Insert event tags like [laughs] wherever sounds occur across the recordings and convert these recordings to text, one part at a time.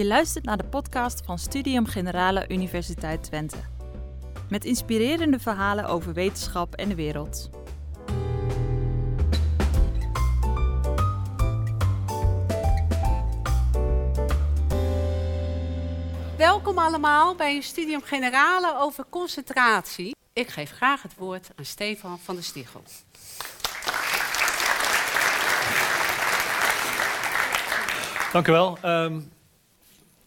Je luistert naar de podcast van Studium Generale Universiteit Twente. Met inspirerende verhalen over wetenschap en de wereld. Welkom allemaal bij een Studium Generale over concentratie. Ik geef graag het woord aan Stefan van der Stiegel. Dank u wel. Ehm,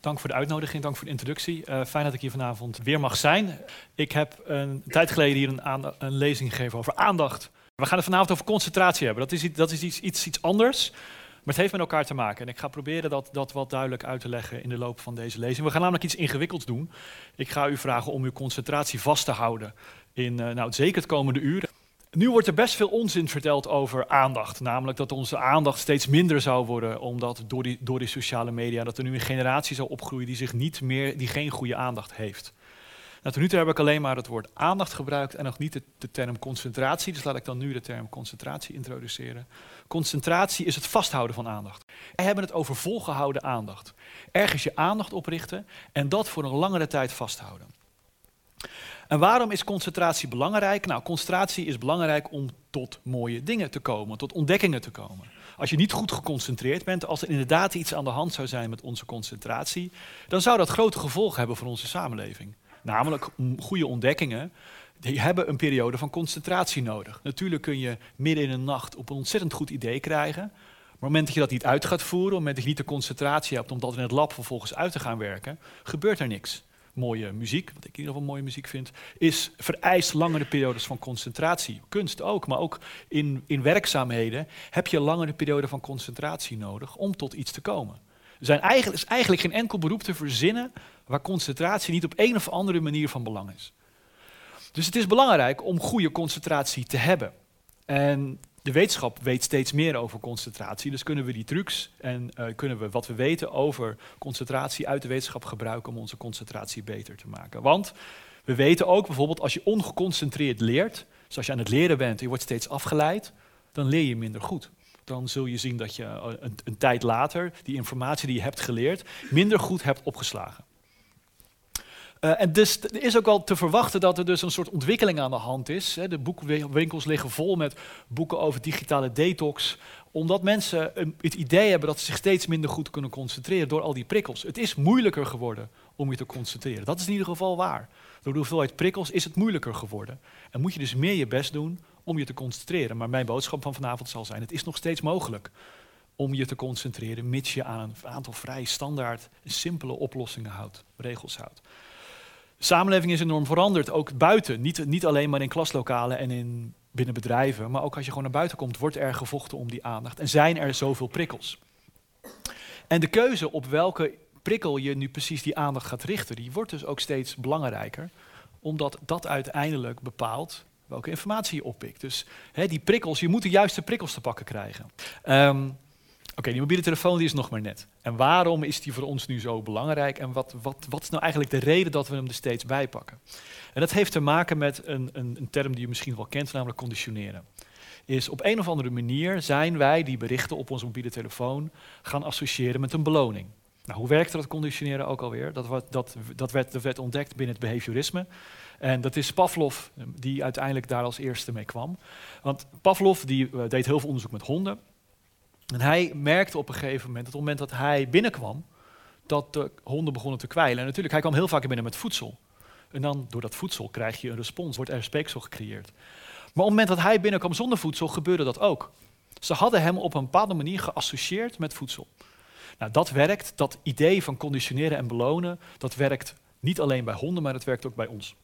dank voor de uitnodiging, dank voor de introductie. Eh, fijn dat ik hier vanavond weer mag zijn. Ik heb een tijd geleden hier een, een, lezing gegeven over aandacht. We gaan het vanavond over concentratie hebben. Dat is, iets, dat is iets, iets, anders, maar het heeft met elkaar te maken. En ik ga proberen dat, dat wat duidelijk uit te leggen in de loop van deze lezing. We gaan namelijk iets ingewikkelds doen. Ik ga u vragen om uw concentratie vast te houden in uh, nou, zeker het komende uur. Nu wordt er best veel onzin verteld over aandacht. Namelijk dat onze aandacht steeds minder zou worden, omdat door die, door die sociale media, dat er nu een generatie zou opgroeien die, zich niet meer, die geen goede aandacht heeft. Nou, tot nu toe heb ik alleen maar het woord aandacht gebruikt en nog niet de, de, term concentratie. Dus laat ik dan nu de term concentratie introduceren. Concentratie is het vasthouden van aandacht. We hebben het over volgehouden aandacht. Ergens je aandacht oprichten en dat voor een langere tijd vasthouden. En waarom is concentratie belangrijk? Nou, concentratie is belangrijk om tot mooie dingen te komen, tot ontdekkingen te komen. Als je niet goed geconcentreerd bent, als er inderdaad iets aan de hand zou zijn met onze concentratie, dan zou dat grote gevolgen hebben voor onze samenleving. Namelijk, goede ontdekkingen die hebben een periode van concentratie nodig. Natuurlijk kun je midden in de nacht op een ontzettend goed idee krijgen. Maar op het moment dat je dat niet uit gaat voeren, op het moment dat je niet de concentratie hebt om dat in het lab vervolgens uit te gaan werken, gebeurt er niks mooie muziek, wat ik in ieder geval mooie muziek vind, is vereist langere periodes van concentratie. Kunst ook, maar ook in, in werkzaamheden heb je langere perioden van concentratie nodig om tot iets te komen. Er zijn eigenlijk, is eigenlijk geen enkel beroep te verzinnen waar concentratie niet op een of andere manier van belang is. Dus het is belangrijk om goede concentratie te hebben. En de wetenschap weet steeds meer over concentratie. Dus kunnen we die trucs en uh, kunnen we wat we weten over concentratie uit de wetenschap gebruiken om onze concentratie beter te maken. Want we weten ook bijvoorbeeld als je ongeconcentreerd leert, zoals dus je aan het leren bent en je wordt steeds afgeleid, dan leer je minder goed. Dan zul je zien dat je eh, een tijd later die informatie die je hebt geleerd minder goed hebt opgeslagen. Uh, en dus er is ook al te verwachten dat er dus een soort ontwikkeling aan de hand is. De boekwinkels liggen vol met boeken over digitale detox. Omdat mensen het idee hebben dat ze zich steeds minder goed kunnen concentreren door al die prikkels. Het is moeilijker geworden om je te concentreren. Dat is in ieder geval waar. Door de hoeveelheid prikkels is het moeilijker geworden. En moet je dus meer je best doen om je te concentreren. Maar mijn boodschap van vanavond zal zijn: het is nog steeds mogelijk om je te concentreren, mits je aan een aantal vrij standaard, simpele oplossingen houdt, regels houdt. Samenleving is enorm veranderd, ook buiten. Niet, niet alleen maar in klaslokalen en in, binnen bedrijven, maar ook als je gewoon naar buiten komt, wordt er gevochten om die aandacht. En zijn er zoveel prikkels. En de keuze op welke prikkel je nu precies die aandacht gaat richten, die wordt dus ook steeds belangrijker, omdat dat uiteindelijk bepaalt welke informatie je oppikt. Dus hè, die prikkels, je moet de juiste prikkels te pakken krijgen. Um, Oké, die mobiele telefoon die is nog maar net. En waarom is die voor ons nu zo belangrijk? En wat, wat, wat is nou eigenlijk de reden dat we hem er steeds bij pakken? En dat heeft te maken met een, een, een term die je misschien wel kent, namelijk conditioneren. Is op een of andere manier zijn wij die berichten op onze mobiele telefoon gaan associëren met een beloning. Nou, hoe werkt dat conditioneren ook alweer? Dat, dat, dat, werd, werd ontdekt binnen het behaviorisme. En dat is Pavlov die uiteindelijk daar als eerste mee kwam. Want Pavlov die, uh, deed heel veel onderzoek met honden. En hij merkte op een gegeven moment, op het moment dat hij binnenkwam, dat de honden begonnen te kwijlen. En natuurlijk, hij kwam heel vaak binnen met voedsel. En dan, door dat voedsel, krijg je een respons, wordt er speeksel gecreëerd. Maar op het moment dat hij binnenkwam zonder voedsel, gebeurde dat ook. Ze hadden hem op een bepaalde manier geassocieerd met voedsel. Nou, dat werkt, dat idee van conditioneren en belonen, dat werkt niet alleen bij honden, maar het werkt ook bij ons.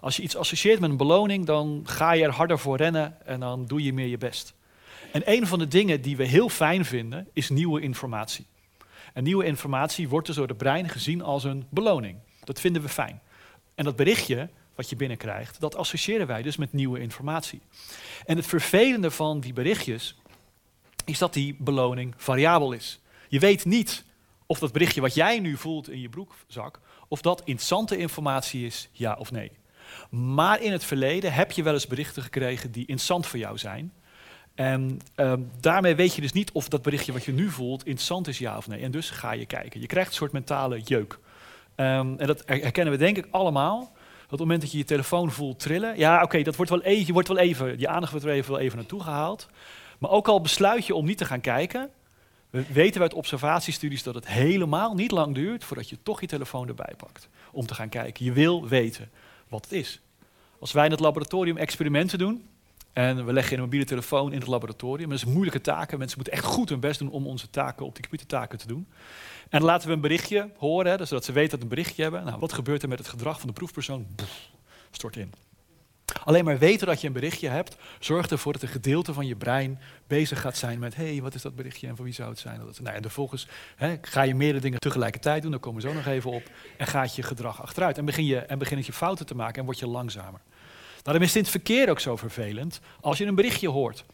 Als je iets associeert met een beloning, dan ga je er harder voor rennen en dan doe je meer je best. En een van de dingen die we heel fijn vinden, is nieuwe informatie. En nieuwe informatie wordt dus door het brein gezien als een beloning. Dat vinden we fijn. En dat berichtje wat je binnenkrijgt, dat associëren wij dus met nieuwe informatie. En het vervelende van die berichtjes is dat die beloning variabel is. Je weet niet of dat berichtje wat jij nu voelt in je broekzak, of dat interessante informatie is, ja of nee. Maar in het verleden heb je wel eens berichten gekregen die interessant voor jou zijn. En ehm, daarmee weet je dus niet of dat berichtje wat je nu voelt interessant is, ja of nee. En dus ga je kijken. Je krijgt een soort mentale jeuk. Ehm, en dat herkennen we denk ik allemaal. Dat op het moment dat je je telefoon voelt trillen, ja oké, dat wordt wel wordt wel even, je aandacht wordt er even, wel even naartoe gehaald. Maar ook al besluit je om niet te gaan kijken, we weten uit observatiestudies dat het helemaal niet lang duurt voordat je toch je telefoon erbij pakt om te gaan kijken. Je wil weten wat het is. Als wij in het laboratorium experimenten doen, en we leggen een mobiele telefoon in het laboratorium. Dat is moeilijke taken. Mensen moeten echt goed hun best doen om onze taken op die computertaken te doen. En laten we een berichtje horen, hè, dus zodat ze weten dat we een berichtje hebben. Nou, wat gebeurt er met het gedrag van de proefpersoon? stort in. Alleen maar weten dat je een berichtje hebt, zorgt ervoor dat een gedeelte van je brein bezig gaat zijn met: hé, hey, wat is dat berichtje en voor wie zou het zijn? Nou, en vervolgens hè, ga je meerdere dingen tegelijkertijd doen, daar komen we zo nog even op, en gaat je gedrag achteruit. En begin je, en begin je fouten te maken en word je langzamer. Daarom is het in het verkeer ook zo vervelend als je een berichtje hoort.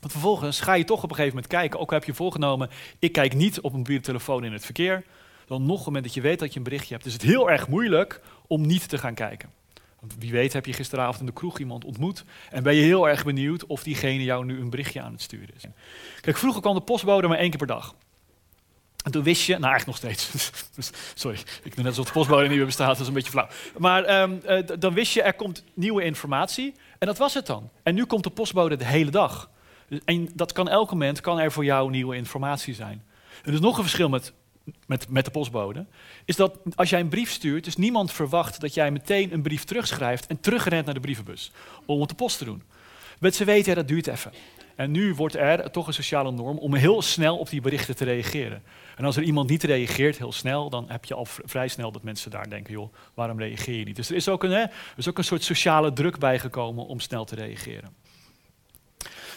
Want vervolgens ga je toch op een gegeven moment kijken, ook al heb je voorgenomen, ik kijk niet op een mobiele telefoon in het verkeer, dan nog een moment dat je weet dat je een berichtje hebt, is het heel erg moeilijk om niet te gaan kijken. Want wie weet heb je gisteravond in de kroeg iemand ontmoet en ben je heel erg benieuwd of diegene jou nu een berichtje aan het sturen is. Kijk, vroeger kwam de postbode maar één keer per dag. En toen wist je, nou eigenlijk nog steeds, [laughs] dus, sorry, ik doe net alsof de postbode niet meer bestaat, dat is een beetje flauw. Maar um, uh, dan wist je, er komt nieuwe informatie en dat was het dan. En nu komt de postbode de hele dag. En dat kan elk moment, kan er voor jou nieuwe informatie zijn. Er is nog een verschil met, met, met de postbode, is dat als jij een brief stuurt, dus niemand verwacht dat jij meteen een brief terugschrijft en terugrent naar de brievenbus om het de post te doen. Want ze weten, dat duurt even. En nu wordt er toch een sociale norm om heel snel op die berichten te reageren. En als er iemand niet reageert heel snel, dan heb je al vrij snel dat mensen daar denken, joh, waarom reageer je niet? Dus er is ook een, hè, is ook een soort sociale druk bijgekomen om snel te reageren.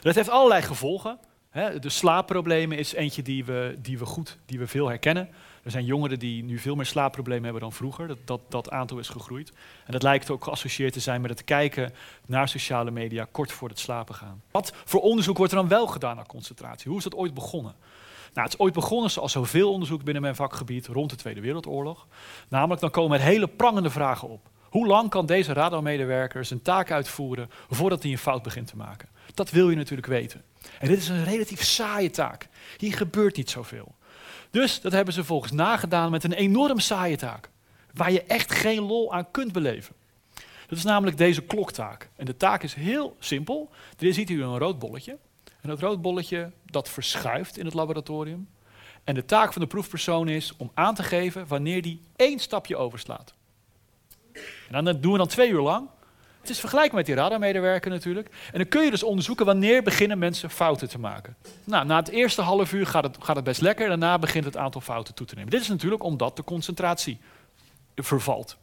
Dat heeft allerlei gevolgen. Hè. De slaapproblemen is eentje die we, die we goed, die we veel herkennen. Er zijn jongeren die nu veel meer slaapproblemen hebben dan vroeger. Dat, dat, dat aantal is gegroeid. En dat lijkt ook geassocieerd te zijn met het kijken naar sociale media kort voor het slapen gaan. Wat voor onderzoek wordt er dan wel gedaan naar concentratie? Hoe is dat ooit begonnen? Nou, het is ooit begonnen zoals zoveel onderzoek binnen mijn vakgebied rond de Tweede Wereldoorlog. Namelijk, dan komen er hele prangende vragen op. Hoe lang kan deze radarmedewerker zijn taak uitvoeren voordat hij een fout begint te maken? Dat wil je natuurlijk weten. En dit is een relatief saaie taak. Hier gebeurt niet zoveel. Dus dat hebben ze volgens nagedaan met een enorm saaie taak. Waar je echt geen lol aan kunt beleven. Dat is namelijk deze kloktaak. En de taak is heel simpel. Er ziet u een rood bolletje. En dat rood bolletje dat verschuift in het laboratorium. En de taak van de proefpersoon is om aan te geven wanneer die één stapje overslaat. En dan doen we dan twee uur lang. Het is vergelijkbaar met die radarmedewerker natuurlijk. En dan kun je dus onderzoeken wanneer beginnen mensen fouten te maken. Nou, na het eerste half uur gaat het, gaat het best lekker. Daarna begint het aantal fouten toe te nemen. Dit is natuurlijk omdat de concentratie vervalt.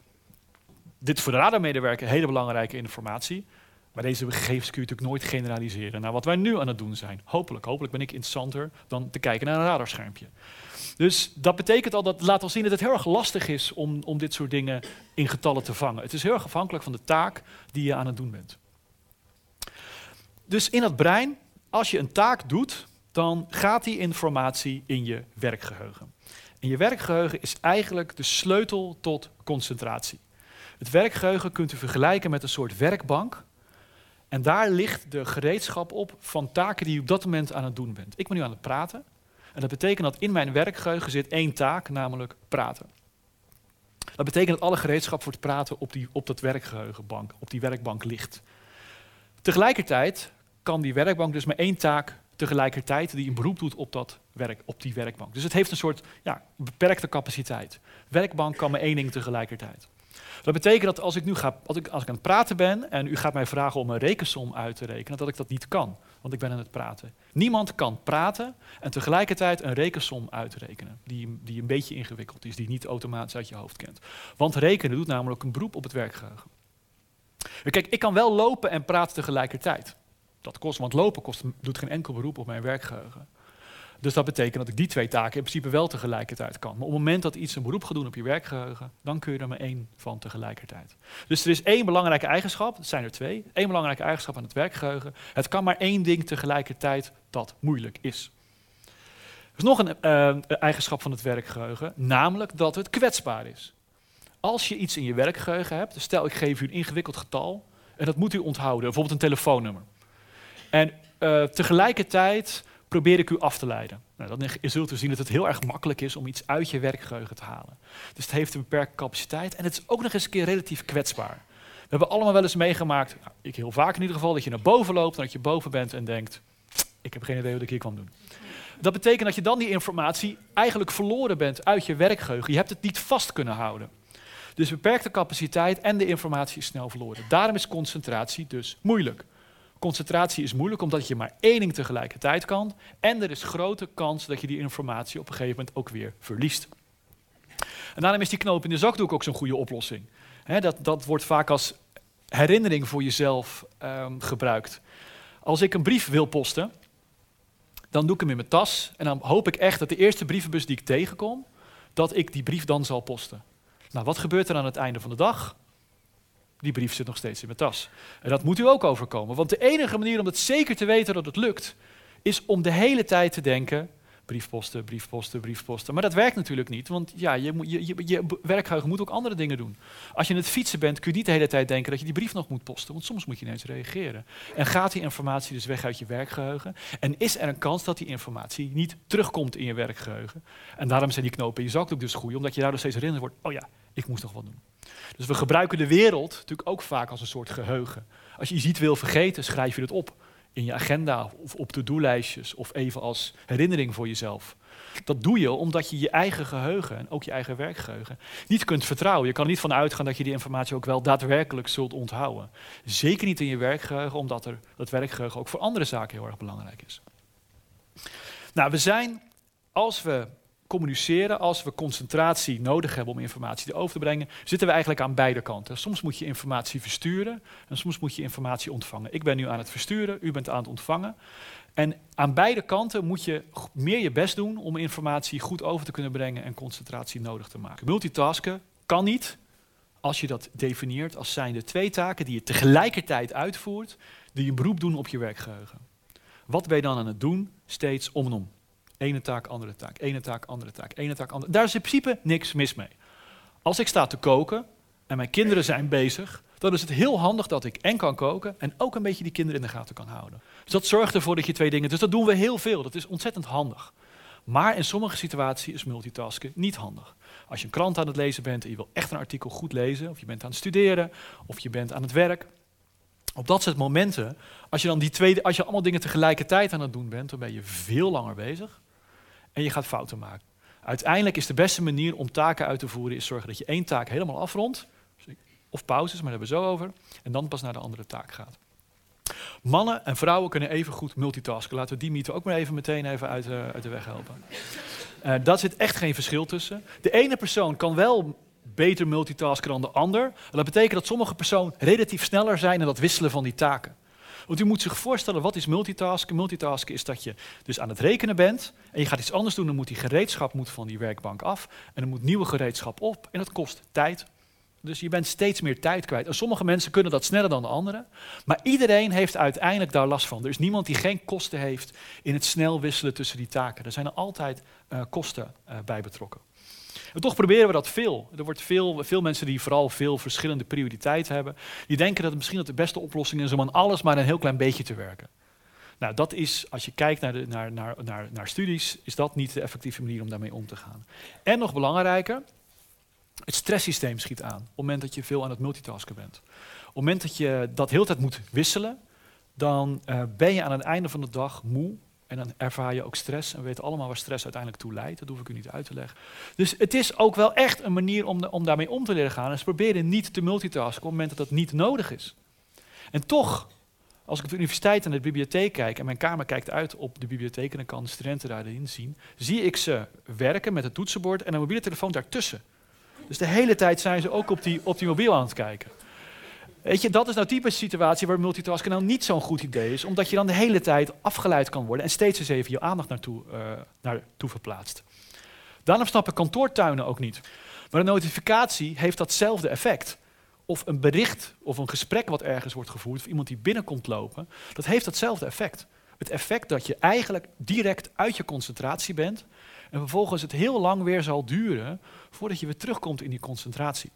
Dit is voor de radarmedewerker hele belangrijke informatie. Maar deze gegevens kun je natuurlijk nooit generaliseren naar wat wij nu aan het doen zijn. Hopelijk, hopelijk ben ik interessanter dan te kijken naar een radarschermpje. Dus dat betekent al dat laat al zien dat het heel erg lastig is om, om dit soort dingen in getallen te vangen. Het is heel erg afhankelijk van de taak die je aan het doen bent. Dus in het brein, als je een taak doet, dan gaat die informatie in je werkgeheugen. En je werkgeheugen is eigenlijk de sleutel tot concentratie. Het werkgeheugen kunt u vergelijken met een soort werkbank en daar ligt de gereedschap op van taken die je op dat moment aan het doen bent. Ik ben nu aan het praten. En dat betekent dat in mijn werkgeheugen zit één taak, namelijk praten. Dat betekent dat alle gereedschap voor het praten op, die, op dat werkgeheugenbank, op die werkbank ligt. Tegelijkertijd kan die werkbank dus maar één taak tegelijkertijd die een beroep doet op, dat werk, op die werkbank. Dus het heeft een soort ja, beperkte capaciteit. Werkbank kan maar één ding tegelijkertijd. Dat betekent dat als ik nu ga, als ik, als ik aan het praten ben en u gaat mij vragen om een rekensom uit te rekenen, dat ik dat niet kan, want ik ben aan het praten. Niemand kan praten en tegelijkertijd een rekensom uitrekenen, die, die een beetje ingewikkeld is, die niet automatisch uit je hoofd kent. Want rekenen doet namelijk een beroep op het werkgeheugen. Kijk, ik kan wel lopen en praten tegelijkertijd. Dat kost, want lopen kost, doet geen enkel beroep op mijn werkgeheugen. Dus dat betekent dat ik die twee taken in principe wel tegelijkertijd kan. Maar op het moment dat iets een beroep gaat doen op je werkgeheugen, dan kun je er maar één van tegelijkertijd. Dus er is één belangrijke eigenschap, het zijn er twee, één belangrijke eigenschap aan het werkgeheugen. Het kan maar één ding tegelijkertijd dat moeilijk is. Er is nog een uh, eigenschap van het werkgeheugen, namelijk dat het kwetsbaar is. Als je iets in je werkgeheugen hebt, stel ik geef u een ingewikkeld getal en dat moet u onthouden, bijvoorbeeld een telefoonnummer. En eh, tegelijkertijd probeer ik u af te leiden. Nou, dan zult u zien dat het heel erg makkelijk is om iets uit je werkgeheugen te halen. Dus het heeft een beperkte capaciteit en het is ook nog eens een keer relatief kwetsbaar. We hebben allemaal wel eens meegemaakt, nou, ik heel vaak in ieder geval, dat je naar boven loopt en dat je boven bent en denkt, ik heb geen idee wat ik hier kwam doen. Dat betekent dat je dan die informatie eigenlijk verloren bent uit je werkgeheugen. Je hebt het niet vast kunnen houden. Dus beperkte capaciteit en de informatie is snel verloren. Daarom is concentratie dus moeilijk. Concentratie is moeilijk omdat je maar één ding tegelijkertijd kan. En er is grote kans dat je die informatie op een gegeven moment ook weer verliest. En daarom is die knoop in de zakdoek ook zo'n goede oplossing. dat, dat wordt vaak als herinnering voor jezelf um, gebruikt. Als ik een brief wil posten, dan doe ik hem in mijn tas. En dan hoop ik echt dat de eerste brievenbus die ik tegenkom, dat ik die brief dan zal posten. Nou, wat gebeurt er aan het einde van de dag? Die brief zit nog steeds in mijn tas. En dat moet u ook overkomen. Want de enige manier om het zeker te weten dat het lukt, is om de hele tijd te denken: briefposten, briefposten, briefposten. Maar dat werkt natuurlijk niet, want ja, je, je, je, je werkgeheugen moet ook andere dingen doen. Als je in het fietsen bent, kun je niet de hele tijd denken dat je die brief nog moet posten, want soms moet je ineens reageren. En gaat die informatie dus weg uit je werkgeheugen? En is er een kans dat die informatie niet terugkomt in je werkgeheugen? En daarom zijn die knopen in je zakdoek dus goed, omdat je daar nog steeds herinnerd wordt, oh ja, ik moest nog wat doen. Dus we gebruiken de wereld natuurlijk ook vaak als een soort geheugen. Als je iets niet wil vergeten, schrijf je het op in je agenda of op to-do-lijstjes of even als herinnering voor jezelf. Dat doe je omdat je je eigen geheugen en ook je eigen werkgeheugen niet kunt vertrouwen. Je kan er niet van uitgaan dat je die informatie ook wel daadwerkelijk zult onthouden. Zeker niet in je werkgeheugen, omdat er, dat werkgeheugen ook voor andere zaken heel erg belangrijk is. Nou, we zijn, als we communiceren, als we concentratie nodig hebben om informatie over te brengen, zitten we eigenlijk aan beide kanten. Soms moet je informatie versturen en soms moet je informatie ontvangen. Ik ben nu aan het versturen, u bent aan het ontvangen. En aan beide kanten moet je meer je best doen om informatie goed over te kunnen brengen en concentratie nodig te maken. Multitasken kan niet als je dat definieert als zijnde twee taken die je tegelijkertijd uitvoert, die een beroep doen op je werkgeheugen. Wat ben je dan aan het doen? Steeds om en om. Ene taak, andere taak, ene taak, andere taak, ene taak, andere Daar is in principe niks mis mee. Als ik sta te koken en mijn kinderen zijn bezig, dan is het heel handig dat ik en kan koken en ook een beetje die kinderen in de gaten kan houden. Dus dat zorgt ervoor dat je twee dingen... Dus dat doen we heel veel, dat is ontzettend handig. Maar in sommige situaties is multitasken niet handig. Als je een krant aan het lezen bent en je wil echt een artikel goed lezen, of je bent aan het studeren, of je bent aan het werk, op dat soort momenten, als je dan die twee, als je allemaal dingen tegelijkertijd aan het doen bent, dan ben je veel langer bezig en je gaat fouten maken. Uiteindelijk is de beste manier om taken uit te voeren, is zorgen dat je één taak helemaal afrondt, of pauzes, maar daar hebben we zo over, en dan pas naar de andere taak gaat. Mannen en vrouwen kunnen even goed multitasken. Laten we die mythe ook maar even meteen even uit, uh, uit de weg helpen. Uh, daar zit echt geen verschil tussen. De ene persoon kan wel beter multitasken dan de ander. Dat betekent dat sommige personen relatief sneller zijn in dat wisselen van die taken. Want u moet zich voorstellen, wat is multitasken? Multitasken is dat je dus aan het rekenen bent en je gaat iets anders doen, dan moet die gereedschap moet van die werkbank af en er moet nieuwe gereedschap op en dat kost tijd. Dus je bent steeds meer tijd kwijt. En sommige mensen kunnen dat sneller dan de anderen. Maar iedereen heeft uiteindelijk daar last van. Er is niemand die geen kosten heeft in het snel wisselen tussen die taken. Er zijn er altijd uh, kosten uh, bij betrokken. En toch proberen we dat veel. Er wordt veel, veel mensen die vooral veel verschillende prioriteiten hebben, die denken dat het misschien de beste oplossing is om aan alles maar een heel klein beetje te werken. Nou, dat is, als je kijkt naar, naar, naar, naar, studies, is dat niet de effectieve manier om daarmee om te gaan. En nog belangrijker, het stresssysteem schiet aan op het moment dat je veel aan het multitasken bent. Op het moment dat je dat heel tijd moet wisselen, dan uh, ben je aan het einde van de dag moe en dan ervaar je ook stress. En we weten allemaal waar stress uiteindelijk toe leidt. Dat hoef ik u niet uit te leggen. Dus het is ook wel echt een manier om, om daarmee om te leren gaan. En ze proberen niet te multitasken op het moment dat dat niet nodig is. En toch, als ik op de universiteit en de bibliotheek kijk... en mijn kamer kijkt uit op de bibliotheek... en dan kan de studenten daarin zien... zie ik ze werken met het toetsenbord en een mobiele telefoon daartussen. Dus de hele tijd zijn ze ook op die, op die mobiel aan het kijken. Weet je, dat is nou typisch situatie waar multitasken nou niet zo'n goed idee is, omdat je dan de hele tijd afgeleid kan worden en steeds eens even je aandacht naartoe, uh, naartoe verplaatst. Daarom snappen kantoortuinen ook niet. Maar een notificatie heeft datzelfde effect. Of een bericht of een gesprek wat ergens wordt gevoerd, of iemand die binnenkomt lopen, dat heeft datzelfde effect. Het effect dat je eigenlijk direct uit je concentratie bent en vervolgens het heel lang weer zal duren voordat je weer terugkomt in die concentratie.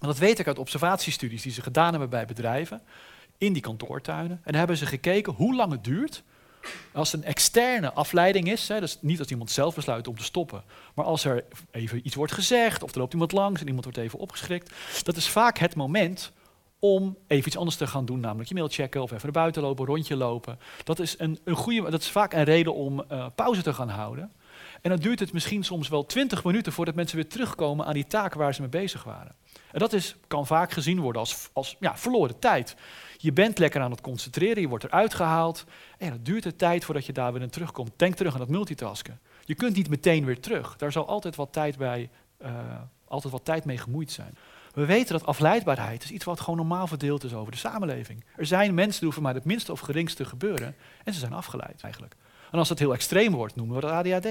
En dat weet ik uit observatiestudies die ze gedaan hebben bij bedrijven. in die kantoortuinen. En hebben ze gekeken hoe lang het duurt als een externe afleiding is, hè, dus niet als iemand zelf besluit om te stoppen, maar als er even iets wordt gezegd of er loopt iemand langs en iemand wordt even opgeschrikt, dat is vaak het moment om even iets anders te gaan doen, namelijk je mail checken of even naar buiten lopen, rondje lopen. Dat is, een, een goede, dat is vaak een reden om uh, pauze te gaan houden. En dan duurt het misschien soms wel twintig minuten voordat mensen weer terugkomen aan die taak waar ze mee bezig waren. En dat is, kan vaak gezien worden als, als ja, verloren tijd. Je bent lekker aan het concentreren, je wordt eruit gehaald. En het duurt de tijd voordat je daar weer in terugkomt. Denk terug aan dat multitasken. Je kunt niet meteen weer terug. Daar zal altijd wat tijd, bij, uh, altijd wat tijd mee gemoeid zijn. We weten dat afleidbaarheid is iets wat gewoon normaal verdeeld is over de samenleving. Er zijn mensen die hoeven maar het minste of geringste gebeuren en ze zijn afgeleid eigenlijk. En als dat heel extreem wordt, noemen we dat ADHD.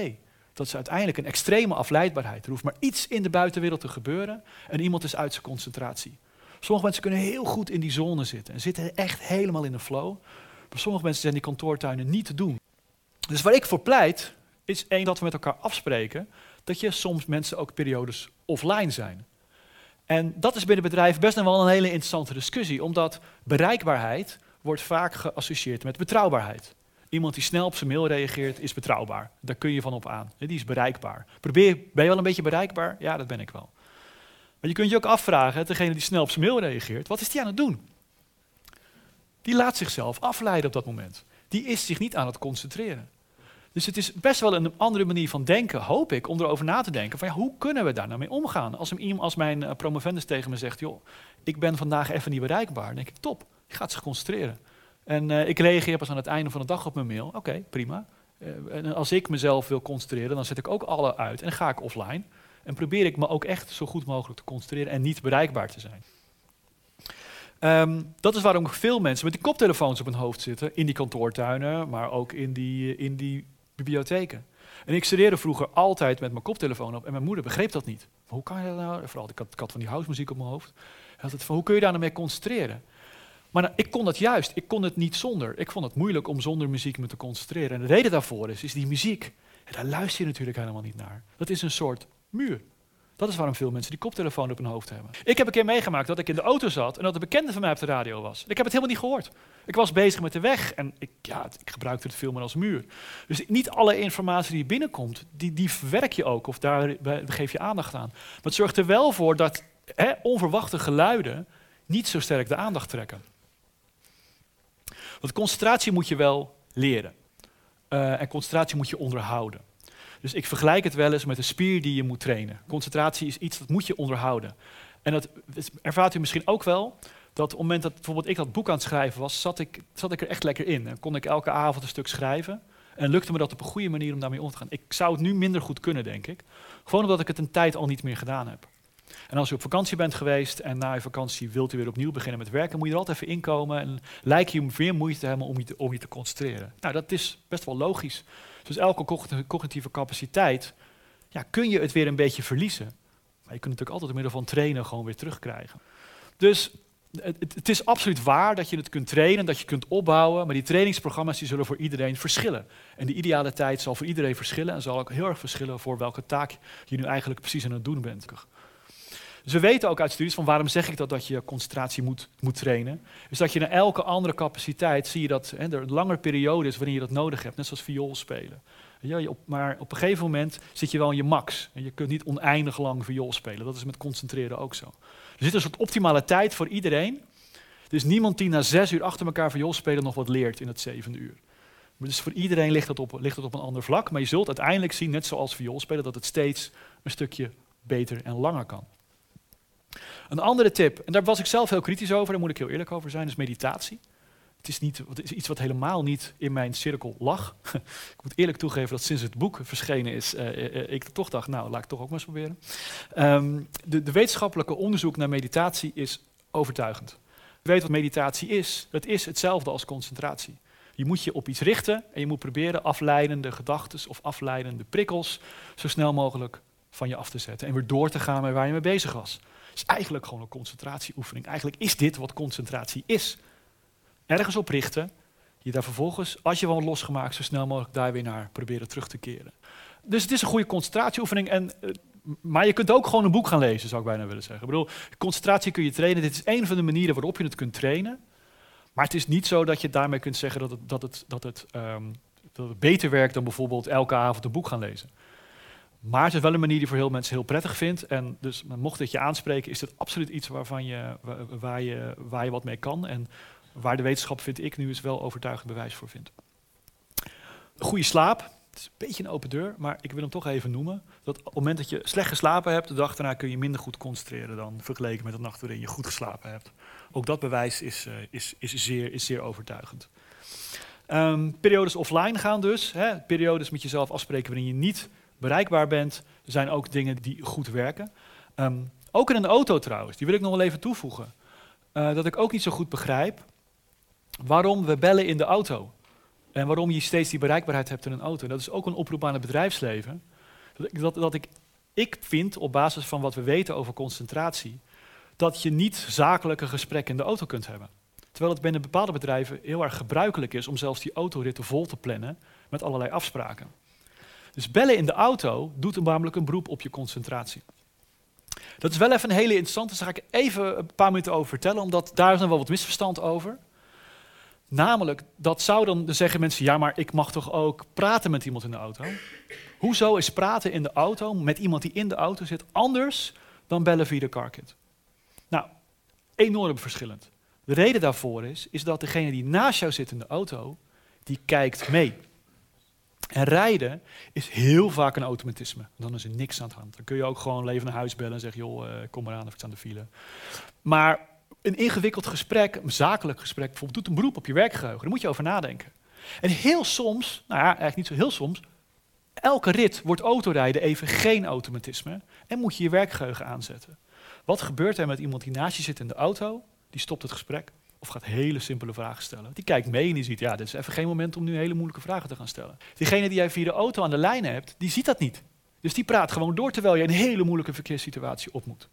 Dat is uiteindelijk een extreme afleidbaarheid. Er hoeft maar iets in de buitenwereld te gebeuren en iemand is uit zijn concentratie. Sommige mensen kunnen heel goed in die zone zitten en zitten echt helemaal in de flow. Maar sommige mensen zijn die kantoortuinen niet te doen. Dus waar ik voor pleit, is één dat we met elkaar afspreken dat je soms mensen ook periodes offline zijn. En dat is binnen bedrijven best wel een hele interessante discussie, omdat bereikbaarheid wordt vaak geassocieerd met betrouwbaarheid. Iemand die snel op zijn mail reageert is betrouwbaar. Daar kun je van op aan. Die is bereikbaar. Probeer, ben je wel een beetje bereikbaar? Ja, dat ben ik wel. Maar je kunt je ook afvragen, degene die snel op zijn mail reageert, wat is die aan het doen? Die laat zichzelf afleiden op dat moment. Die is zich niet aan het concentreren. Dus het is best wel een andere manier van denken, hoop ik, om erover na te denken. Van ja, hoe kunnen we daar nou mee omgaan? Als, een, als mijn uh, promovendus tegen me zegt, joh, ik ben vandaag even niet bereikbaar, dan denk ik, top, je gaat zich concentreren. En uh, ik reageer pas aan het einde van de dag op mijn mail. Oké, prima. Uh, en als ik mezelf wil concentreren, dan zet ik ook alle uit en ga ik offline. En probeer ik me ook echt zo goed mogelijk te concentreren en niet bereikbaar te zijn. Um, dat is waarom veel mensen met die koptelefoons op hun hoofd zitten, in die kantoortuinen, maar ook in die, in die bibliotheken. En ik studeerde vroeger altijd met mijn koptelefoon op en mijn moeder begreep dat niet. hoe kan je dat nou? Vooral, ik had, ik van die housemuziek op mijn hoofd. Had het van, hoe kun je daar nou mee concentreren? Maar nou, ik kon dat juist, ik kon het niet zonder. Ik vond het moeilijk om zonder muziek me te concentreren. En de reden daarvoor is, is die muziek, ja, daar luister je natuurlijk helemaal niet naar. Dat is een soort muur. Dat is waarom veel mensen die koptelefoon op hun hoofd hebben. Ik heb een keer meegemaakt dat ik in de auto zat en dat de bekende van mij op de radio was. Ik heb het helemaal niet gehoord. Ik was bezig met de weg en ik, ja, ik gebruikte het veel meer als muur. Dus niet alle informatie die binnenkomt, die, die verwerk je ook of daar geef je aandacht aan. Maar het zorgt er wel voor dat hè, onverwachte geluiden niet zo sterk de aandacht trekken. Want concentratie moet je wel leren. Uh, en concentratie moet je onderhouden. Dus ik vergelijk het wel eens met een spier die je moet trainen. Concentratie is iets dat moet je onderhouden. En dat ervaart u misschien ook wel, dat op het moment dat bijvoorbeeld ik dat boek aan het schrijven was, zat ik, zat ik er echt lekker in. En kon ik elke avond een stuk schrijven. En lukte me dat op een goede manier om daarmee om te gaan. Ik zou het nu minder goed kunnen, denk ik. Gewoon omdat ik het een tijd al niet meer gedaan heb. En als u op vakantie bent geweest en na uw vakantie wilt u weer opnieuw beginnen met werken, moet je er altijd even inkomen en lijkt je meer moeite te hebben om je te, om je te concentreren. Nou, dat is best wel logisch. Dus elke cognitieve capaciteit ja, kun je het weer een beetje verliezen. Maar je kunt natuurlijk altijd door middel van trainen gewoon weer terugkrijgen. Dus het, het, is absoluut waar dat je het kunt trainen, dat je kunt opbouwen, maar die trainingsprogramma's die zullen voor iedereen verschillen. En de ideale tijd zal voor iedereen verschillen en zal ook heel erg verschillen voor welke taak je nu eigenlijk precies aan het doen bent. Dus we weten ook uit studies van waarom zeg ik dat, dat je concentratie moet, moet trainen. Is dat je naar elke andere capaciteit zie je dat hè, er een langere periode is waarin je dat nodig hebt, net zoals viool spelen. Op, maar op een gegeven moment zit je wel in je max. En je kunt niet oneindig lang viool spelen. Dat is met concentreren ook zo. Er zit een soort optimale tijd voor iedereen. Er is niemand die na zes uur achter elkaar viool spelen nog wat leert in het zevende uur. Dus voor iedereen ligt het, op, ligt het op een ander vlak. Maar je zult uiteindelijk zien, net zoals viool spelen, dat het steeds een stukje beter en langer kan. Een andere tip, en daar was ik zelf heel kritisch over, daar moet ik heel eerlijk over zijn, is meditatie. Het is, niet, iets wat helemaal niet in mijn cirkel lag. [laughs] ik moet eerlijk toegeven dat sinds het boek verschenen is, uh, ik toch dacht, nou, laat ik toch ook maar eens proberen. Um, de, de, wetenschappelijke onderzoek naar meditatie is overtuigend. Je weet wat meditatie is. Het is hetzelfde als concentratie. Je moet je op iets richten en je moet proberen afleidende gedachten of afleidende prikkels zo snel mogelijk van je af te zetten en weer door te gaan met waar je mee bezig was is eigenlijk gewoon een concentratieoefening. Eigenlijk is dit wat concentratie is. Ergens op richten, je daar vervolgens, als je wel losgemaakt, zo snel mogelijk daar weer naar proberen terug te keren. Dus het is een goede concentratieoefening. En, uh, maar je kunt ook gewoon een boek gaan lezen, zou ik bijna willen zeggen. Ik bedoel, concentratie kun je trainen. Dit is een van de manieren waarop je het kunt trainen. Maar het is niet zo dat je daarmee kunt zeggen dat het, dat het, dat het, ehm, dat het beter werkt dan bijvoorbeeld elke avond een boek gaan lezen. Maar het is wel een manier die voor heel mensen heel prettig vindt. En dus mocht dit je aanspreken, is het absoluut iets waarvan je, waar, je, waar je wat mee kan. En waar de wetenschap, vind ik nu, eens wel overtuigend bewijs voor vindt. Goede slaap. Het is een beetje een open deur, maar ik wil hem toch even noemen. Dat op het moment dat je slecht geslapen hebt, de dag daarna kun je minder goed concentreren dan vergeleken met de nacht waarin je goed geslapen hebt. Ook dat bewijs is, uh, is, is, zeer, is zeer overtuigend. Um, periodes offline gaan dus. Hè, periodes met jezelf afspreken waarin je niet bereikbaar bent, zijn ook dingen die goed werken. Um, ook in een auto trouwens, die wil ik nog wel even toevoegen. Uh, dat ik ook niet zo goed begrijp waarom we bellen in de auto. En waarom je steeds die bereikbaarheid hebt in een auto. Dat is ook een oproep aan het bedrijfsleven. Dat, dat, dat ik, ik vind, op basis van wat we weten over concentratie, dat je niet zakelijke gesprekken in de auto kunt hebben. Terwijl het binnen bepaalde bedrijven heel erg gebruikelijk is om zelfs die autoritten vol te plannen met allerlei afspraken. Dus bellen in de auto doet namelijk een beroep op je concentratie. Dat is wel even een hele interessante, daar ga ik even een paar minuten over vertellen, omdat daar is nog wel wat misverstand over. Namelijk, dat zou dan zeggen mensen, ja, maar ik mag toch ook praten met iemand in de auto? Hoezo is praten in de auto met iemand die in de auto zit anders dan bellen via de carkit? Nou, enorm verschillend. De reden daarvoor is, is dat degene die naast jou zit in de auto, die kijkt mee. En rijden is heel vaak een automatisme. Dan is er niks aan de hand. Dan kun je ook gewoon leven naar huis bellen en zeggen, joh, uh, kom maar aan of ik sta aan de file. Maar een ingewikkeld gesprek, een zakelijk gesprek, bijvoorbeeld, doet een beroep op je werkgeheugen. Daar moet je over nadenken. En heel soms, nou ja, eigenlijk niet zo heel soms, elke rit wordt autorijden even geen automatisme en moet je je werkgeheugen aanzetten. Wat gebeurt er met iemand die naast je zit in de auto? Die stopt het gesprek of gaat hele simpele vragen stellen. Die kijkt mee en die ziet, ja, dit is even geen moment om nu hele moeilijke vragen te gaan stellen. Diegene die jij via de auto aan de lijn hebt, die ziet dat niet. Dus die praat gewoon door terwijl je een hele moeilijke verkeerssituatie op moet.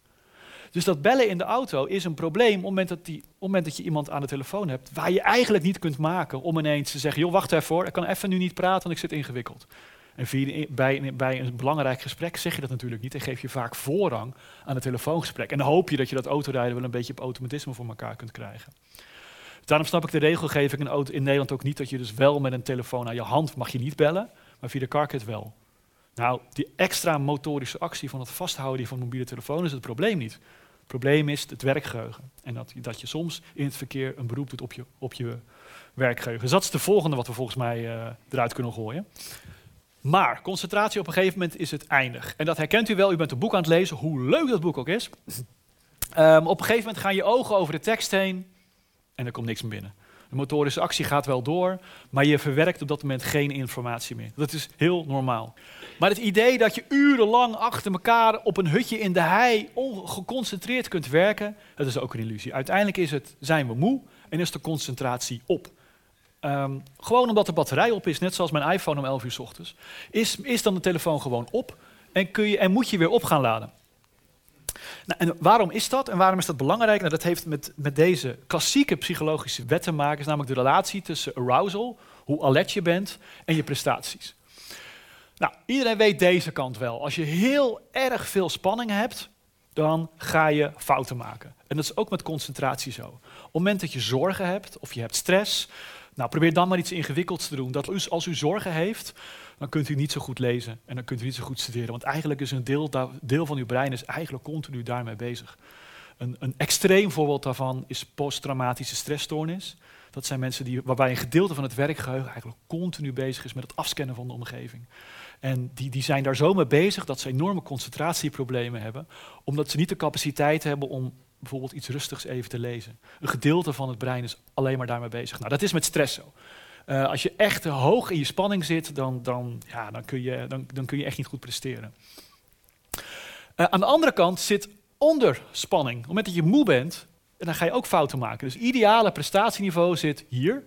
Dus dat bellen in de auto is een probleem op het moment dat, die, op het moment dat je iemand aan de telefoon hebt, waar je eigenlijk niet kunt maken om ineens te zeggen, joh, wacht even hoor, ik kan even nu niet praten, want ik zit ingewikkeld. En via, bij, bij, een belangrijk gesprek zeg je dat natuurlijk niet en geef je vaak voorrang aan het telefoongesprek. En dan hoop je dat je dat autorijden wel een beetje op automatisme voor elkaar kunt krijgen. Daarom snap ik de regelgeving in, Nederland ook niet dat je dus wel met een telefoon aan je hand mag je niet bellen, maar via de carkit wel. Nou, die extra motorische actie van het vasthouden van mobiele telefoon is het probleem niet. Het probleem is het werkgeheugen. En dat, dat je soms in het verkeer een beroep doet op je, op je werkgeheugen. Dus dat is de volgende wat we volgens mij uh, eruit kunnen gooien. Maar concentratie op een gegeven moment is het eindig. En dat herkent u wel, u bent een boek aan het lezen, hoe leuk dat boek ook is. Um, op een gegeven moment gaan je ogen over de tekst heen en er komt niks meer binnen. De motorische actie gaat wel door, maar je verwerkt op dat moment geen informatie meer. Dat is heel normaal. Maar het idee dat je urenlang achter elkaar op een hutje in de hei ongeconcentreerd kunt werken, dat is ook een illusie. Uiteindelijk is het, zijn we moe en is de concentratie op. Um, gewoon omdat de batterij op is, net zoals mijn iPhone om 11 uur s ochtends, is, is dan de telefoon gewoon op en, kun je, en moet je weer op gaan laden. Nou, en waarom is dat en waarom is dat belangrijk? Nou, dat heeft met, met deze klassieke psychologische wet te maken, is namelijk de relatie tussen arousal, hoe alert je bent, en je prestaties. Nou, iedereen weet deze kant wel. Als je heel erg veel spanning hebt, dan ga je fouten maken. En dat is ook met concentratie zo. Op het moment dat je zorgen hebt of je hebt stress, nou, probeer dan maar iets ingewikkelds te doen. Dat als u zorgen heeft, dan kunt u niet zo goed lezen en dan kunt u niet zo goed studeren. Want eigenlijk is een deel, deel van uw brein is eigenlijk continu daarmee bezig. Een, een extreem voorbeeld daarvan is posttraumatische stressstoornis. Dat zijn mensen die, waarbij een gedeelte van het werkgeheugen eigenlijk continu bezig is met het afscannen van de omgeving. En die, die zijn daar zo mee bezig dat ze enorme concentratieproblemen hebben, omdat ze niet de capaciteit hebben om bijvoorbeeld iets rustigs even te lezen. Een gedeelte van het brein is alleen maar daarmee bezig. Nou, dat is met stress zo. Uh, als je echt hoog in je spanning zit, dan, dan, ja, dan, kun, je, dan, dan kun je echt niet goed presteren. Uh, aan de andere kant zit onder spanning. Op het moment dat je moe bent, dan ga je ook fouten maken. Dus ideale prestatieniveau zit hier.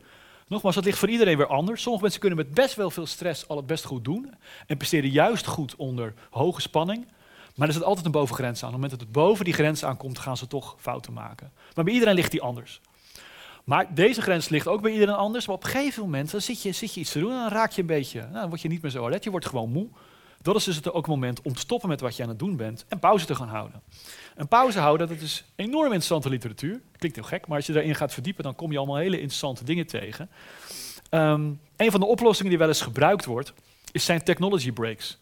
Nogmaals, dat ligt voor iedereen weer anders. Sommige mensen kunnen met best wel veel stress al het best goed doen. En presteren juist goed onder hoge spanning. Maar er zit altijd een bovengrens aan. Op het moment dat het boven die grens aankomt, gaan ze toch fouten maken. Maar bij iedereen ligt die anders. Maar deze grens ligt ook bij iedereen anders. Maar op een gegeven moment dan zit, je, zit je iets te doen en dan raak je een beetje, nou, dan word je niet meer zo alert. Je wordt gewoon moe. dat is dus het ook moment om te stoppen met wat je aan het doen bent en pauze te gaan houden. Een pauze houden, dat is enorm interessante literatuur. Klinkt heel gek, maar als je daarin gaat verdiepen, dan kom je allemaal hele interessante dingen tegen. Um, een van de oplossingen die wel eens gebruikt wordt, is zijn technology breaks.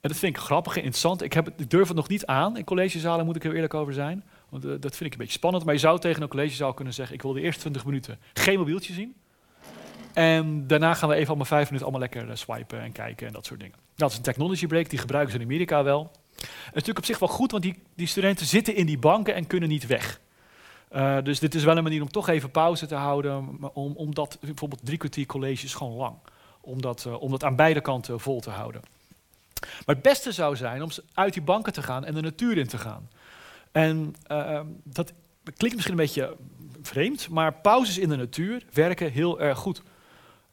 En dat vind ik grappig en interessant. Ik, heb, durf het nog niet aan in collegezalen, moet ik er eerlijk over zijn. Want uh, dat vind ik een beetje spannend. Maar je zou tegen een collegezaal kunnen zeggen, ik wil de eerste 20 minuten geen mobieltje zien. En daarna gaan we even allemaal vijf minuten allemaal lekker uh, swipen en kijken en dat soort dingen. Dat is een technology break, die gebruiken ze in Amerika wel. Het is natuurlijk op zich wel goed, want die, die studenten zitten in die banken en kunnen niet weg. Uh, dus dit is wel een manier om toch even pauze te houden, om, omdat bijvoorbeeld drie kwartier college is gewoon lang. Om dat, om dat aan beide kanten vol te houden. Maar het beste zou zijn om uit die banken te gaan en de natuur in te gaan. En uh, dat klinkt misschien een beetje vreemd, maar pauzes in de natuur werken heel erg goed.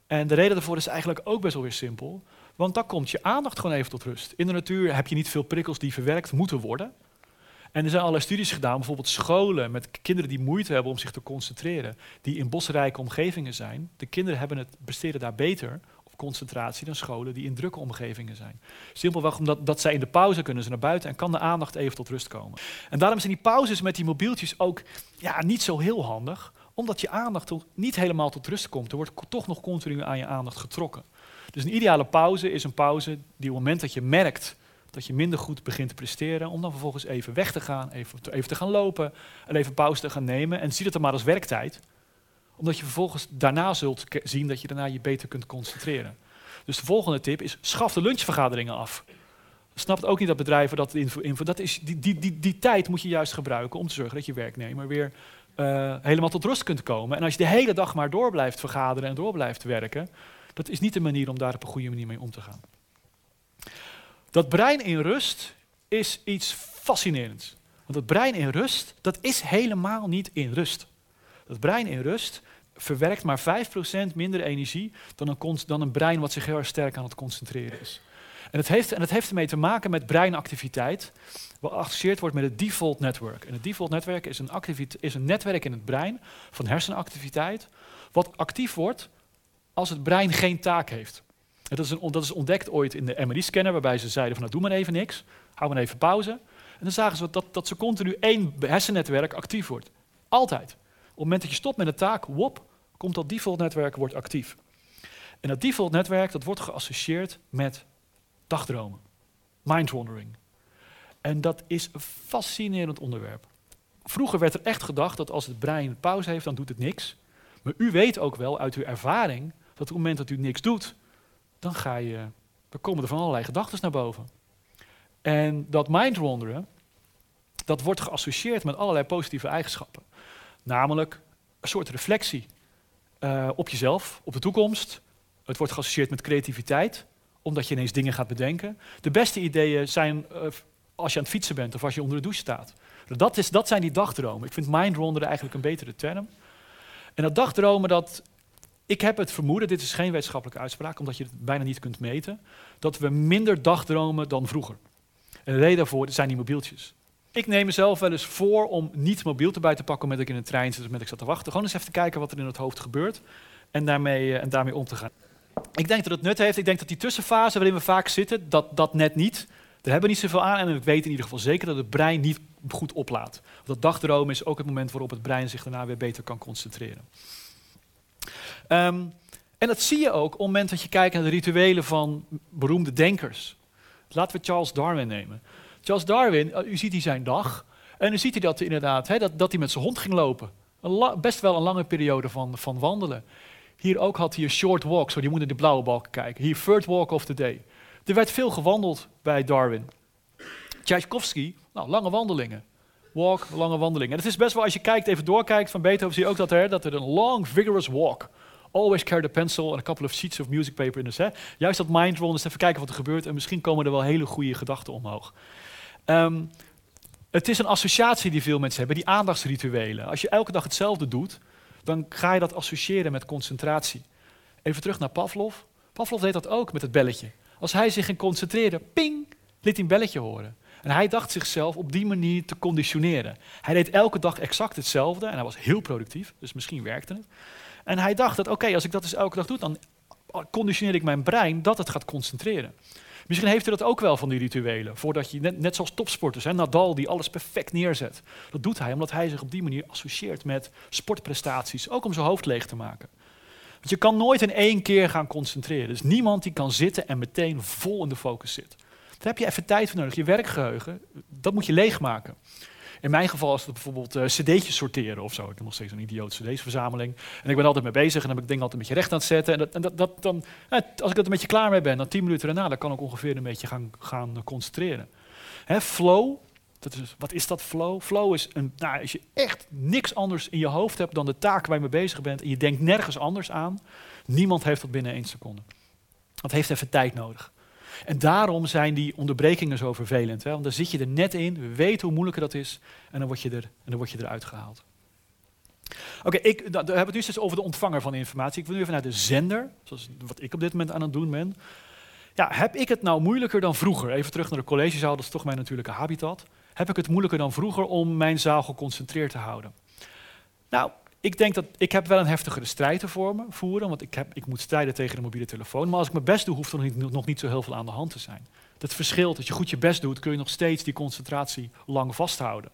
En de reden daarvoor is eigenlijk ook best wel weer simpel. Want dan komt je aandacht gewoon even tot rust. In de natuur heb je niet veel prikkels die verwerkt moeten worden. En er zijn allerlei studies gedaan, bijvoorbeeld scholen met kinderen die moeite hebben om zich te concentreren, die in bosrijke omgevingen zijn. De kinderen hebben het besteden daar beter concentratie dan scholen die in drukke omgevingen zijn. Simpelweg omdat dat zij in de pauze kunnen ze naar buiten en kan de aandacht even tot rust komen. En daarom zijn die pauzes met die mobieltjes ook ja, niet zo heel handig, omdat je aandacht niet helemaal tot rust komt. Er wordt toch nog continu aan je aandacht getrokken. Dus een ideale pauze is een pauze die op het moment dat je merkt dat je minder goed begint te presteren, om dan vervolgens even weg te gaan, even te, even te gaan lopen en even pauze te gaan nemen. En zie het dan maar als werktijd, omdat je vervolgens daarna zult zien dat je daarna je beter kunt concentreren. Dus de volgende tip is, schaf de lunchvergaderingen af. Snapt ook niet dat bedrijven dat info, dat is, die, die, die, die tijd moet je juist gebruiken om te zorgen dat je werknemer weer uh, helemaal tot rust kunt komen. En als je de hele dag maar door blijft vergaderen en door blijft werken, dat is niet de manier om daar op een goede manier mee om te gaan. Dat brein in rust is iets fascinerends. Want het brein in rust, dat is helemaal niet in rust. Dat brein in rust verwerkt maar 5% minder energie dan een, dan een brein wat zich heel erg sterk aan het concentreren is. En het heeft, en heeft ermee te maken met breinactiviteit, wat geassocieerd wordt met het default network. En het default netwerk is een, is een netwerk in het brein van hersenactiviteit, wat actief wordt als het brein geen taak heeft. En dat, is een, dat is ontdekt ooit in de MRI-scanner, waarbij ze zeiden van nou doe maar even niks, hou maar even pauze. En dan zagen ze dat, dat ze continu één hersennetwerk actief wordt. Altijd. Op het moment dat je stopt met een taak, wop, komt dat default netwerk wordt actief. En dat default netwerk dat wordt geassocieerd met dagdromen, mindwandering. En dat is een fascinerend onderwerp. Vroeger werd er echt gedacht dat als het brein pauze heeft, dan doet het niks. Maar u weet ook wel uit uw ervaring dat op het moment dat u niks doet, dan, ga je, komen er van allerlei gedachten naar boven. En dat mindwanderen, dat wordt geassocieerd met allerlei positieve eigenschappen. Namelijk een soort reflectie uh, op jezelf, op de toekomst. Het wordt geassocieerd met creativiteit, omdat je ineens dingen gaat bedenken. De beste ideeën zijn uh, als je aan het fietsen bent of als je onder de douche staat. Dat, is, dat zijn die dagdromen. Ik vind mindwanderen eigenlijk een betere term. En dat dagdromen, dat, ik heb het vermoeden, dit is geen wetenschappelijke uitspraak, omdat je het bijna niet kunt meten, dat we minder dagdromen dan vroeger. En de reden daarvoor zijn die mobieltjes. Ik neem mezelf wel eens voor om niet mobiel te bij te pakken met ik in een trein zit of met ik zat te wachten. Gewoon eens even te kijken wat er in het hoofd gebeurt en daarmee, en daarmee om te gaan. Ik denk dat het nut heeft. Ik denk dat die tussenfase waarin we vaak zitten, dat dat net niet. Daar hebben we niet zoveel aan. En ik weet in ieder geval zeker dat het brein niet goed oplaadt. Dat dagdromen is ook het moment waarop het brein zich daarna weer beter kan concentreren. Um, en dat zie je ook op het moment dat je kijkt naar de rituelen van beroemde denkers. Laten we Charles Darwin nemen. Charles Darwin, uh, u ziet hij zijn dag. En u ziet hij dat inderdaad, hè, dat, dat hij met zijn hond ging lopen. Een best wel een lange periode van, van wandelen. Hier ook had hij een short walk, zo die moet in de blauwe balken kijken. Hier, third walk of the day. Er werd veel gewandeld bij Darwin. Tchaikovsky, nou, lange wandelingen. Walk, lange wandelingen. En het is best wel, als je kijkt, even doorkijkt van Beethoven, zie je ook dat er, dat er een long, vigorous walk. Always carry a pencil and a couple of sheets of music paper in set. Juist dat mind roll, dus even kijken wat er gebeurt en misschien komen er wel hele goede gedachten omhoog. Um, het is een associatie die veel mensen hebben, die aandachtsrituelen. Als je elke dag hetzelfde doet, dan ga je dat associëren met concentratie. Even terug naar Pavlov. Pavlov deed dat ook met het belletje. Als hij zich ging concentreren, ping, liet hij een belletje horen. En hij dacht zichzelf op die manier te conditioneren. Hij deed elke dag exact hetzelfde en hij was heel productief, dus misschien werkte het. En hij dacht dat, oké, als ik dat dus elke dag doe, dan conditioneer ik mijn brein dat het gaat concentreren. Misschien heeft u dat ook wel van die rituelen. Voordat je, net, net zoals topsporters, hè, Nadal die alles perfect neerzet. Dat doet hij omdat hij zich op die manier associeert met sportprestaties. Ook om zijn hoofd leeg te maken. Want je kan nooit in één keer gaan concentreren. Dus niemand die kan zitten en meteen vol in de focus zit. Daar heb je even tijd voor nodig. Je werkgeheugen, dat moet je leegmaken. In mijn geval is het bijvoorbeeld uh, cd'tjes sorteren of zo. Ik heb nog steeds een idioot cd's-verzameling. En ik ben altijd mee bezig en dan heb ik dingen altijd een beetje recht aan het zetten. En, dat, en dat, dat, dan, als ik er een beetje klaar mee ben, dan tien minuten daarna, dan kan ik ongeveer een beetje gaan, gaan concentreren. Hè, flow, dat is, wat is dat flow? Flow is een, nou, als je echt niks anders in je hoofd hebt dan de taak waar je mee bezig bent en je denkt nergens anders aan, niemand heeft dat binnen één seconde. Dat heeft even tijd nodig. En daarom zijn die onderbrekingen zo vervelend. Hè? Want dan zit je er net in, we weten hoe moeilijk dat is, en dan word je, er, en dan word je eruit gehaald. Oké, ik we hebben het nu steeds over de ontvanger van informatie. Ik wil nu even naar de zender, zoals wat ik op dit moment aan het doen ben. Ja, heb ik het nou moeilijker dan vroeger? Even terug naar de collegezaal, dat is toch mijn natuurlijke habitat. Heb ik het moeilijker dan vroeger om mijn zaal geconcentreerd te houden? Nou, ik denk dat ik heb wel een heftigere strijd te vormen, voeren, want ik, heb, ik moet strijden tegen de mobiele telefoon. Maar als ik mijn best doe, hoeft er nog niet, nog niet zo heel veel aan de hand te zijn. Het verschilt, als je goed je best doet, kun je nog steeds die concentratie lang vasthouden.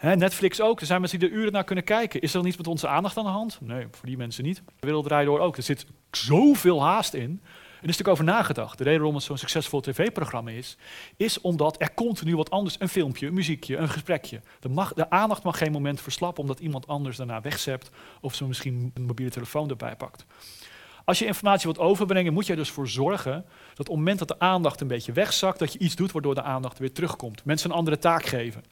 Netflix ook, er zijn mensen die er uren naar kunnen kijken. Is er dan iets met onze aandacht aan de hand? Nee, voor die mensen niet. De wereld draait door ook. Er zit zoveel haast in er is natuurlijk over nagedacht. De reden waarom het zo'n succesvol tv-programma is, is omdat er continu wat anders, een filmpje, een muziekje, een gesprekje. De, mag, de aandacht mag geen moment verslappen omdat iemand anders daarna wegzept of ze misschien een mobiele telefoon erbij pakt. Als je informatie wilt overbrengen, moet je er dus voor zorgen dat op het moment dat de aandacht een beetje wegzakt, dat je iets doet waardoor de aandacht weer terugkomt. Mensen een andere taak geven.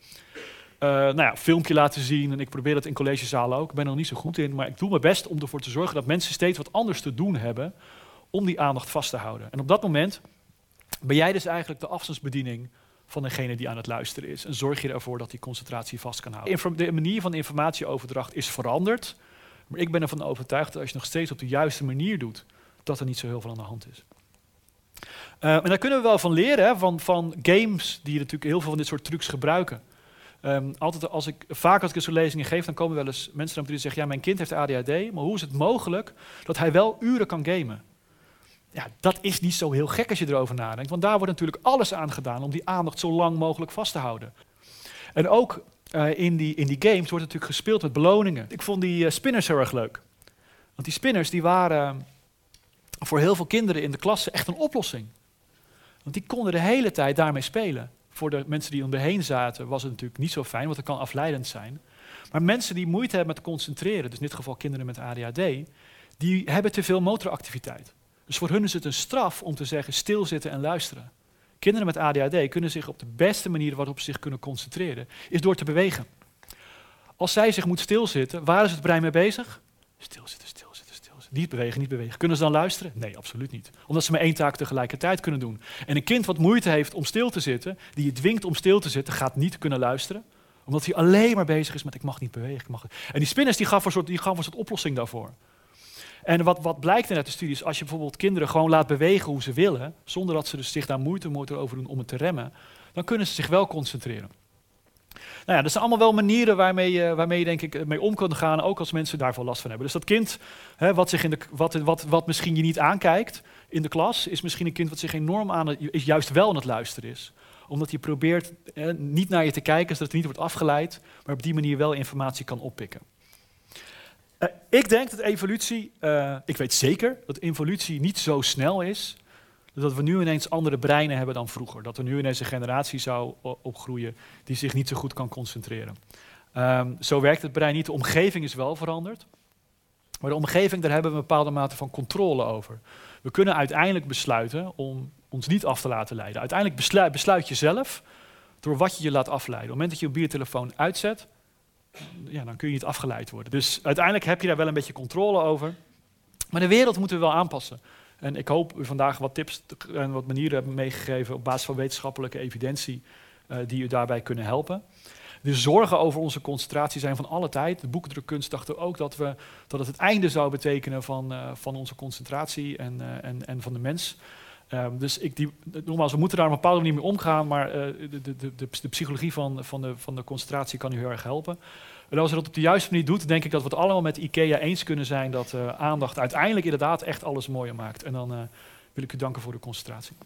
Uh, nou ja, filmpje laten zien. En ik probeer dat in collegezalen ook. Ik ben er nog niet zo goed in. Maar ik doe mijn best om ervoor te zorgen dat mensen steeds wat anders te doen hebben om die aandacht vast te houden. En op dat moment ben jij dus eigenlijk de afstandsbediening van degene die aan het luisteren is. En zorg je ervoor dat die concentratie vast kan houden. De manier van informatieoverdracht is veranderd. Maar ik ben ervan overtuigd dat als je nog steeds op de juiste manier doet, dat er niet zo heel veel aan de hand is. Uh, en daar kunnen we wel van leren, hè, van, van games die natuurlijk heel veel van dit soort trucs gebruiken. Um, altijd als ik, vaak als ik zo'n lezingen geef, dan komen wel eens mensen naar me die zeggen, ja, mijn kind heeft ADHD, maar hoe is het mogelijk dat hij wel uren kan gamen? Ja, dat is niet zo heel gek als je erover nadenkt, want daar wordt natuurlijk alles aan gedaan om die aandacht zo lang mogelijk vast te houden. En ook uh, in, die, in die games wordt natuurlijk gespeeld met beloningen. Ik vond die uh, spinners heel erg leuk. Want die spinners die waren uh, voor heel veel kinderen in de klasse echt een oplossing. Want die konden de hele tijd daarmee spelen. Voor de mensen die om me heen zaten was het natuurlijk niet zo fijn, want het kan afleidend zijn. Maar mensen die moeite hebben met concentreren, dus in dit geval kinderen met ADHD, die hebben te veel motoractiviteit. Dus voor hun is het een straf om te zeggen stilzitten en luisteren. Kinderen met ADHD kunnen zich op de beste manier waarop ze zich kunnen concentreren, is door te bewegen. Als zij zich moet stilzitten, waar is het brein mee bezig? Stilzitten, stilzitten, stilzitten. Niet bewegen, niet bewegen. Kunnen ze dan luisteren? Nee, absoluut niet. Omdat ze maar één taak tegelijkertijd kunnen doen. En een kind wat moeite heeft om stil te zitten, die je dwingt om stil te zitten, gaat niet kunnen luisteren. Omdat hij alleen maar bezig is met ik mag niet bewegen. Ik mag... En die spinners die gaf soort, die gaf een soort oplossing daarvoor. En wat, wat blijkt uit de studies, als je bijvoorbeeld kinderen gewoon laat bewegen hoe ze willen, zonder dat ze dus zich daar moeite moeten over doen om het te remmen, dan kunnen ze zich wel concentreren. Nou ja, dat zijn allemaal wel manieren waarmee je, waarmee denk ik mee om kunt gaan, ook als mensen daarvoor last van hebben. Dus dat kind, hè, wat, zich in de, wat, wat, wat misschien je niet aankijkt in de klas, is misschien een kind wat zich enorm aan is juist wel aan het luisteren is. Omdat hij probeert hè, niet naar je te kijken, zodat hij niet wordt afgeleid, maar op die manier wel informatie kan oppikken. Uh, ik denk dat evolutie, uh, ik weet zeker dat evolutie niet zo snel is, dat we nu ineens andere breinen hebben dan vroeger. Dat er nu ineens een generatie zou opgroeien die zich niet zo goed kan concentreren. Um, zo werkt het brein niet. De omgeving is wel veranderd. Maar de omgeving, daar hebben we een bepaalde mate van controle over. We kunnen uiteindelijk besluiten om ons niet af te laten leiden. Uiteindelijk besluit, besluit je zelf door wat je je laat afleiden. Op het moment dat je je mobiele telefoon uitzet, ja, dan kun je niet afgeleid worden. Dus uiteindelijk heb je daar wel een beetje controle over. Maar de wereld moeten we wel aanpassen. En ik hoop u vandaag wat tips en wat manieren hebben meegegeven op basis van wetenschappelijke evidentie uh, die u daarbij kunnen helpen. De zorgen over onze concentratie zijn van alle tijd. De boekdrukkunst dacht ook dat, we, dat het het einde zou betekenen van, uh, van onze concentratie en, uh, en, en van de mens. Um, dus ik die, nogmaals, we moeten daar op een bepaalde manier mee omgaan, maar uh, de, de, de, de, psychologie van, van, de, van de concentratie kan u heel erg helpen. En als je dat op de juiste manier doet, denk ik dat we het allemaal met IKEA eens kunnen zijn dat uh, aandacht uiteindelijk inderdaad echt alles mooier maakt. En dan uh, wil ik u danken voor de concentratie.